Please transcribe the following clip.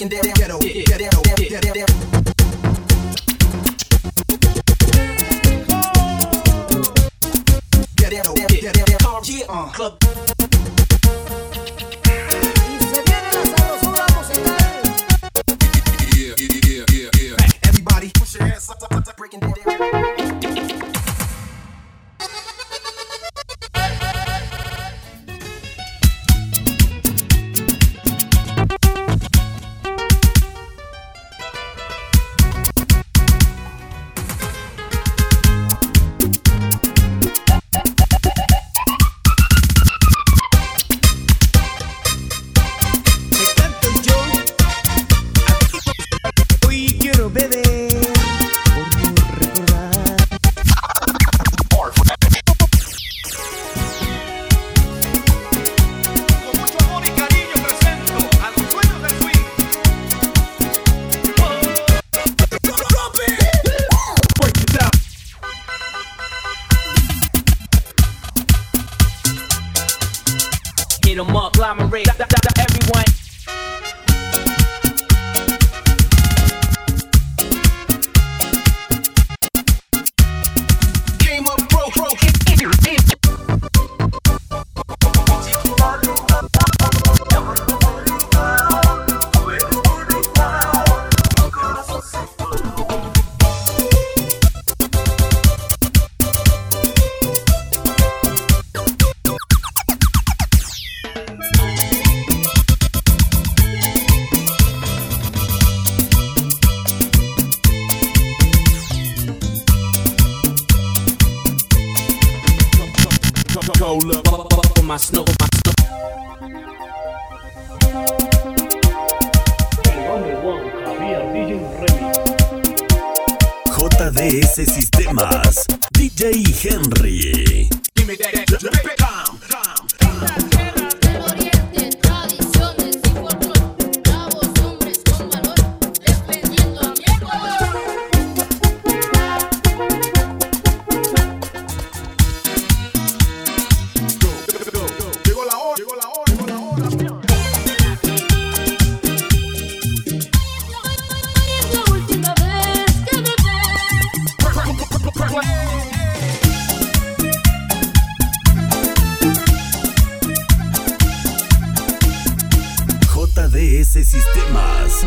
breaking down ghetto, ghetto, ghetto, musical. Everybody, push your up, up, up, up, breaking down. Hit 'em up, da- everyone. For my snow, my snow. JDS Sistemas. DJ Henry. Give me that. MTC Sistemas.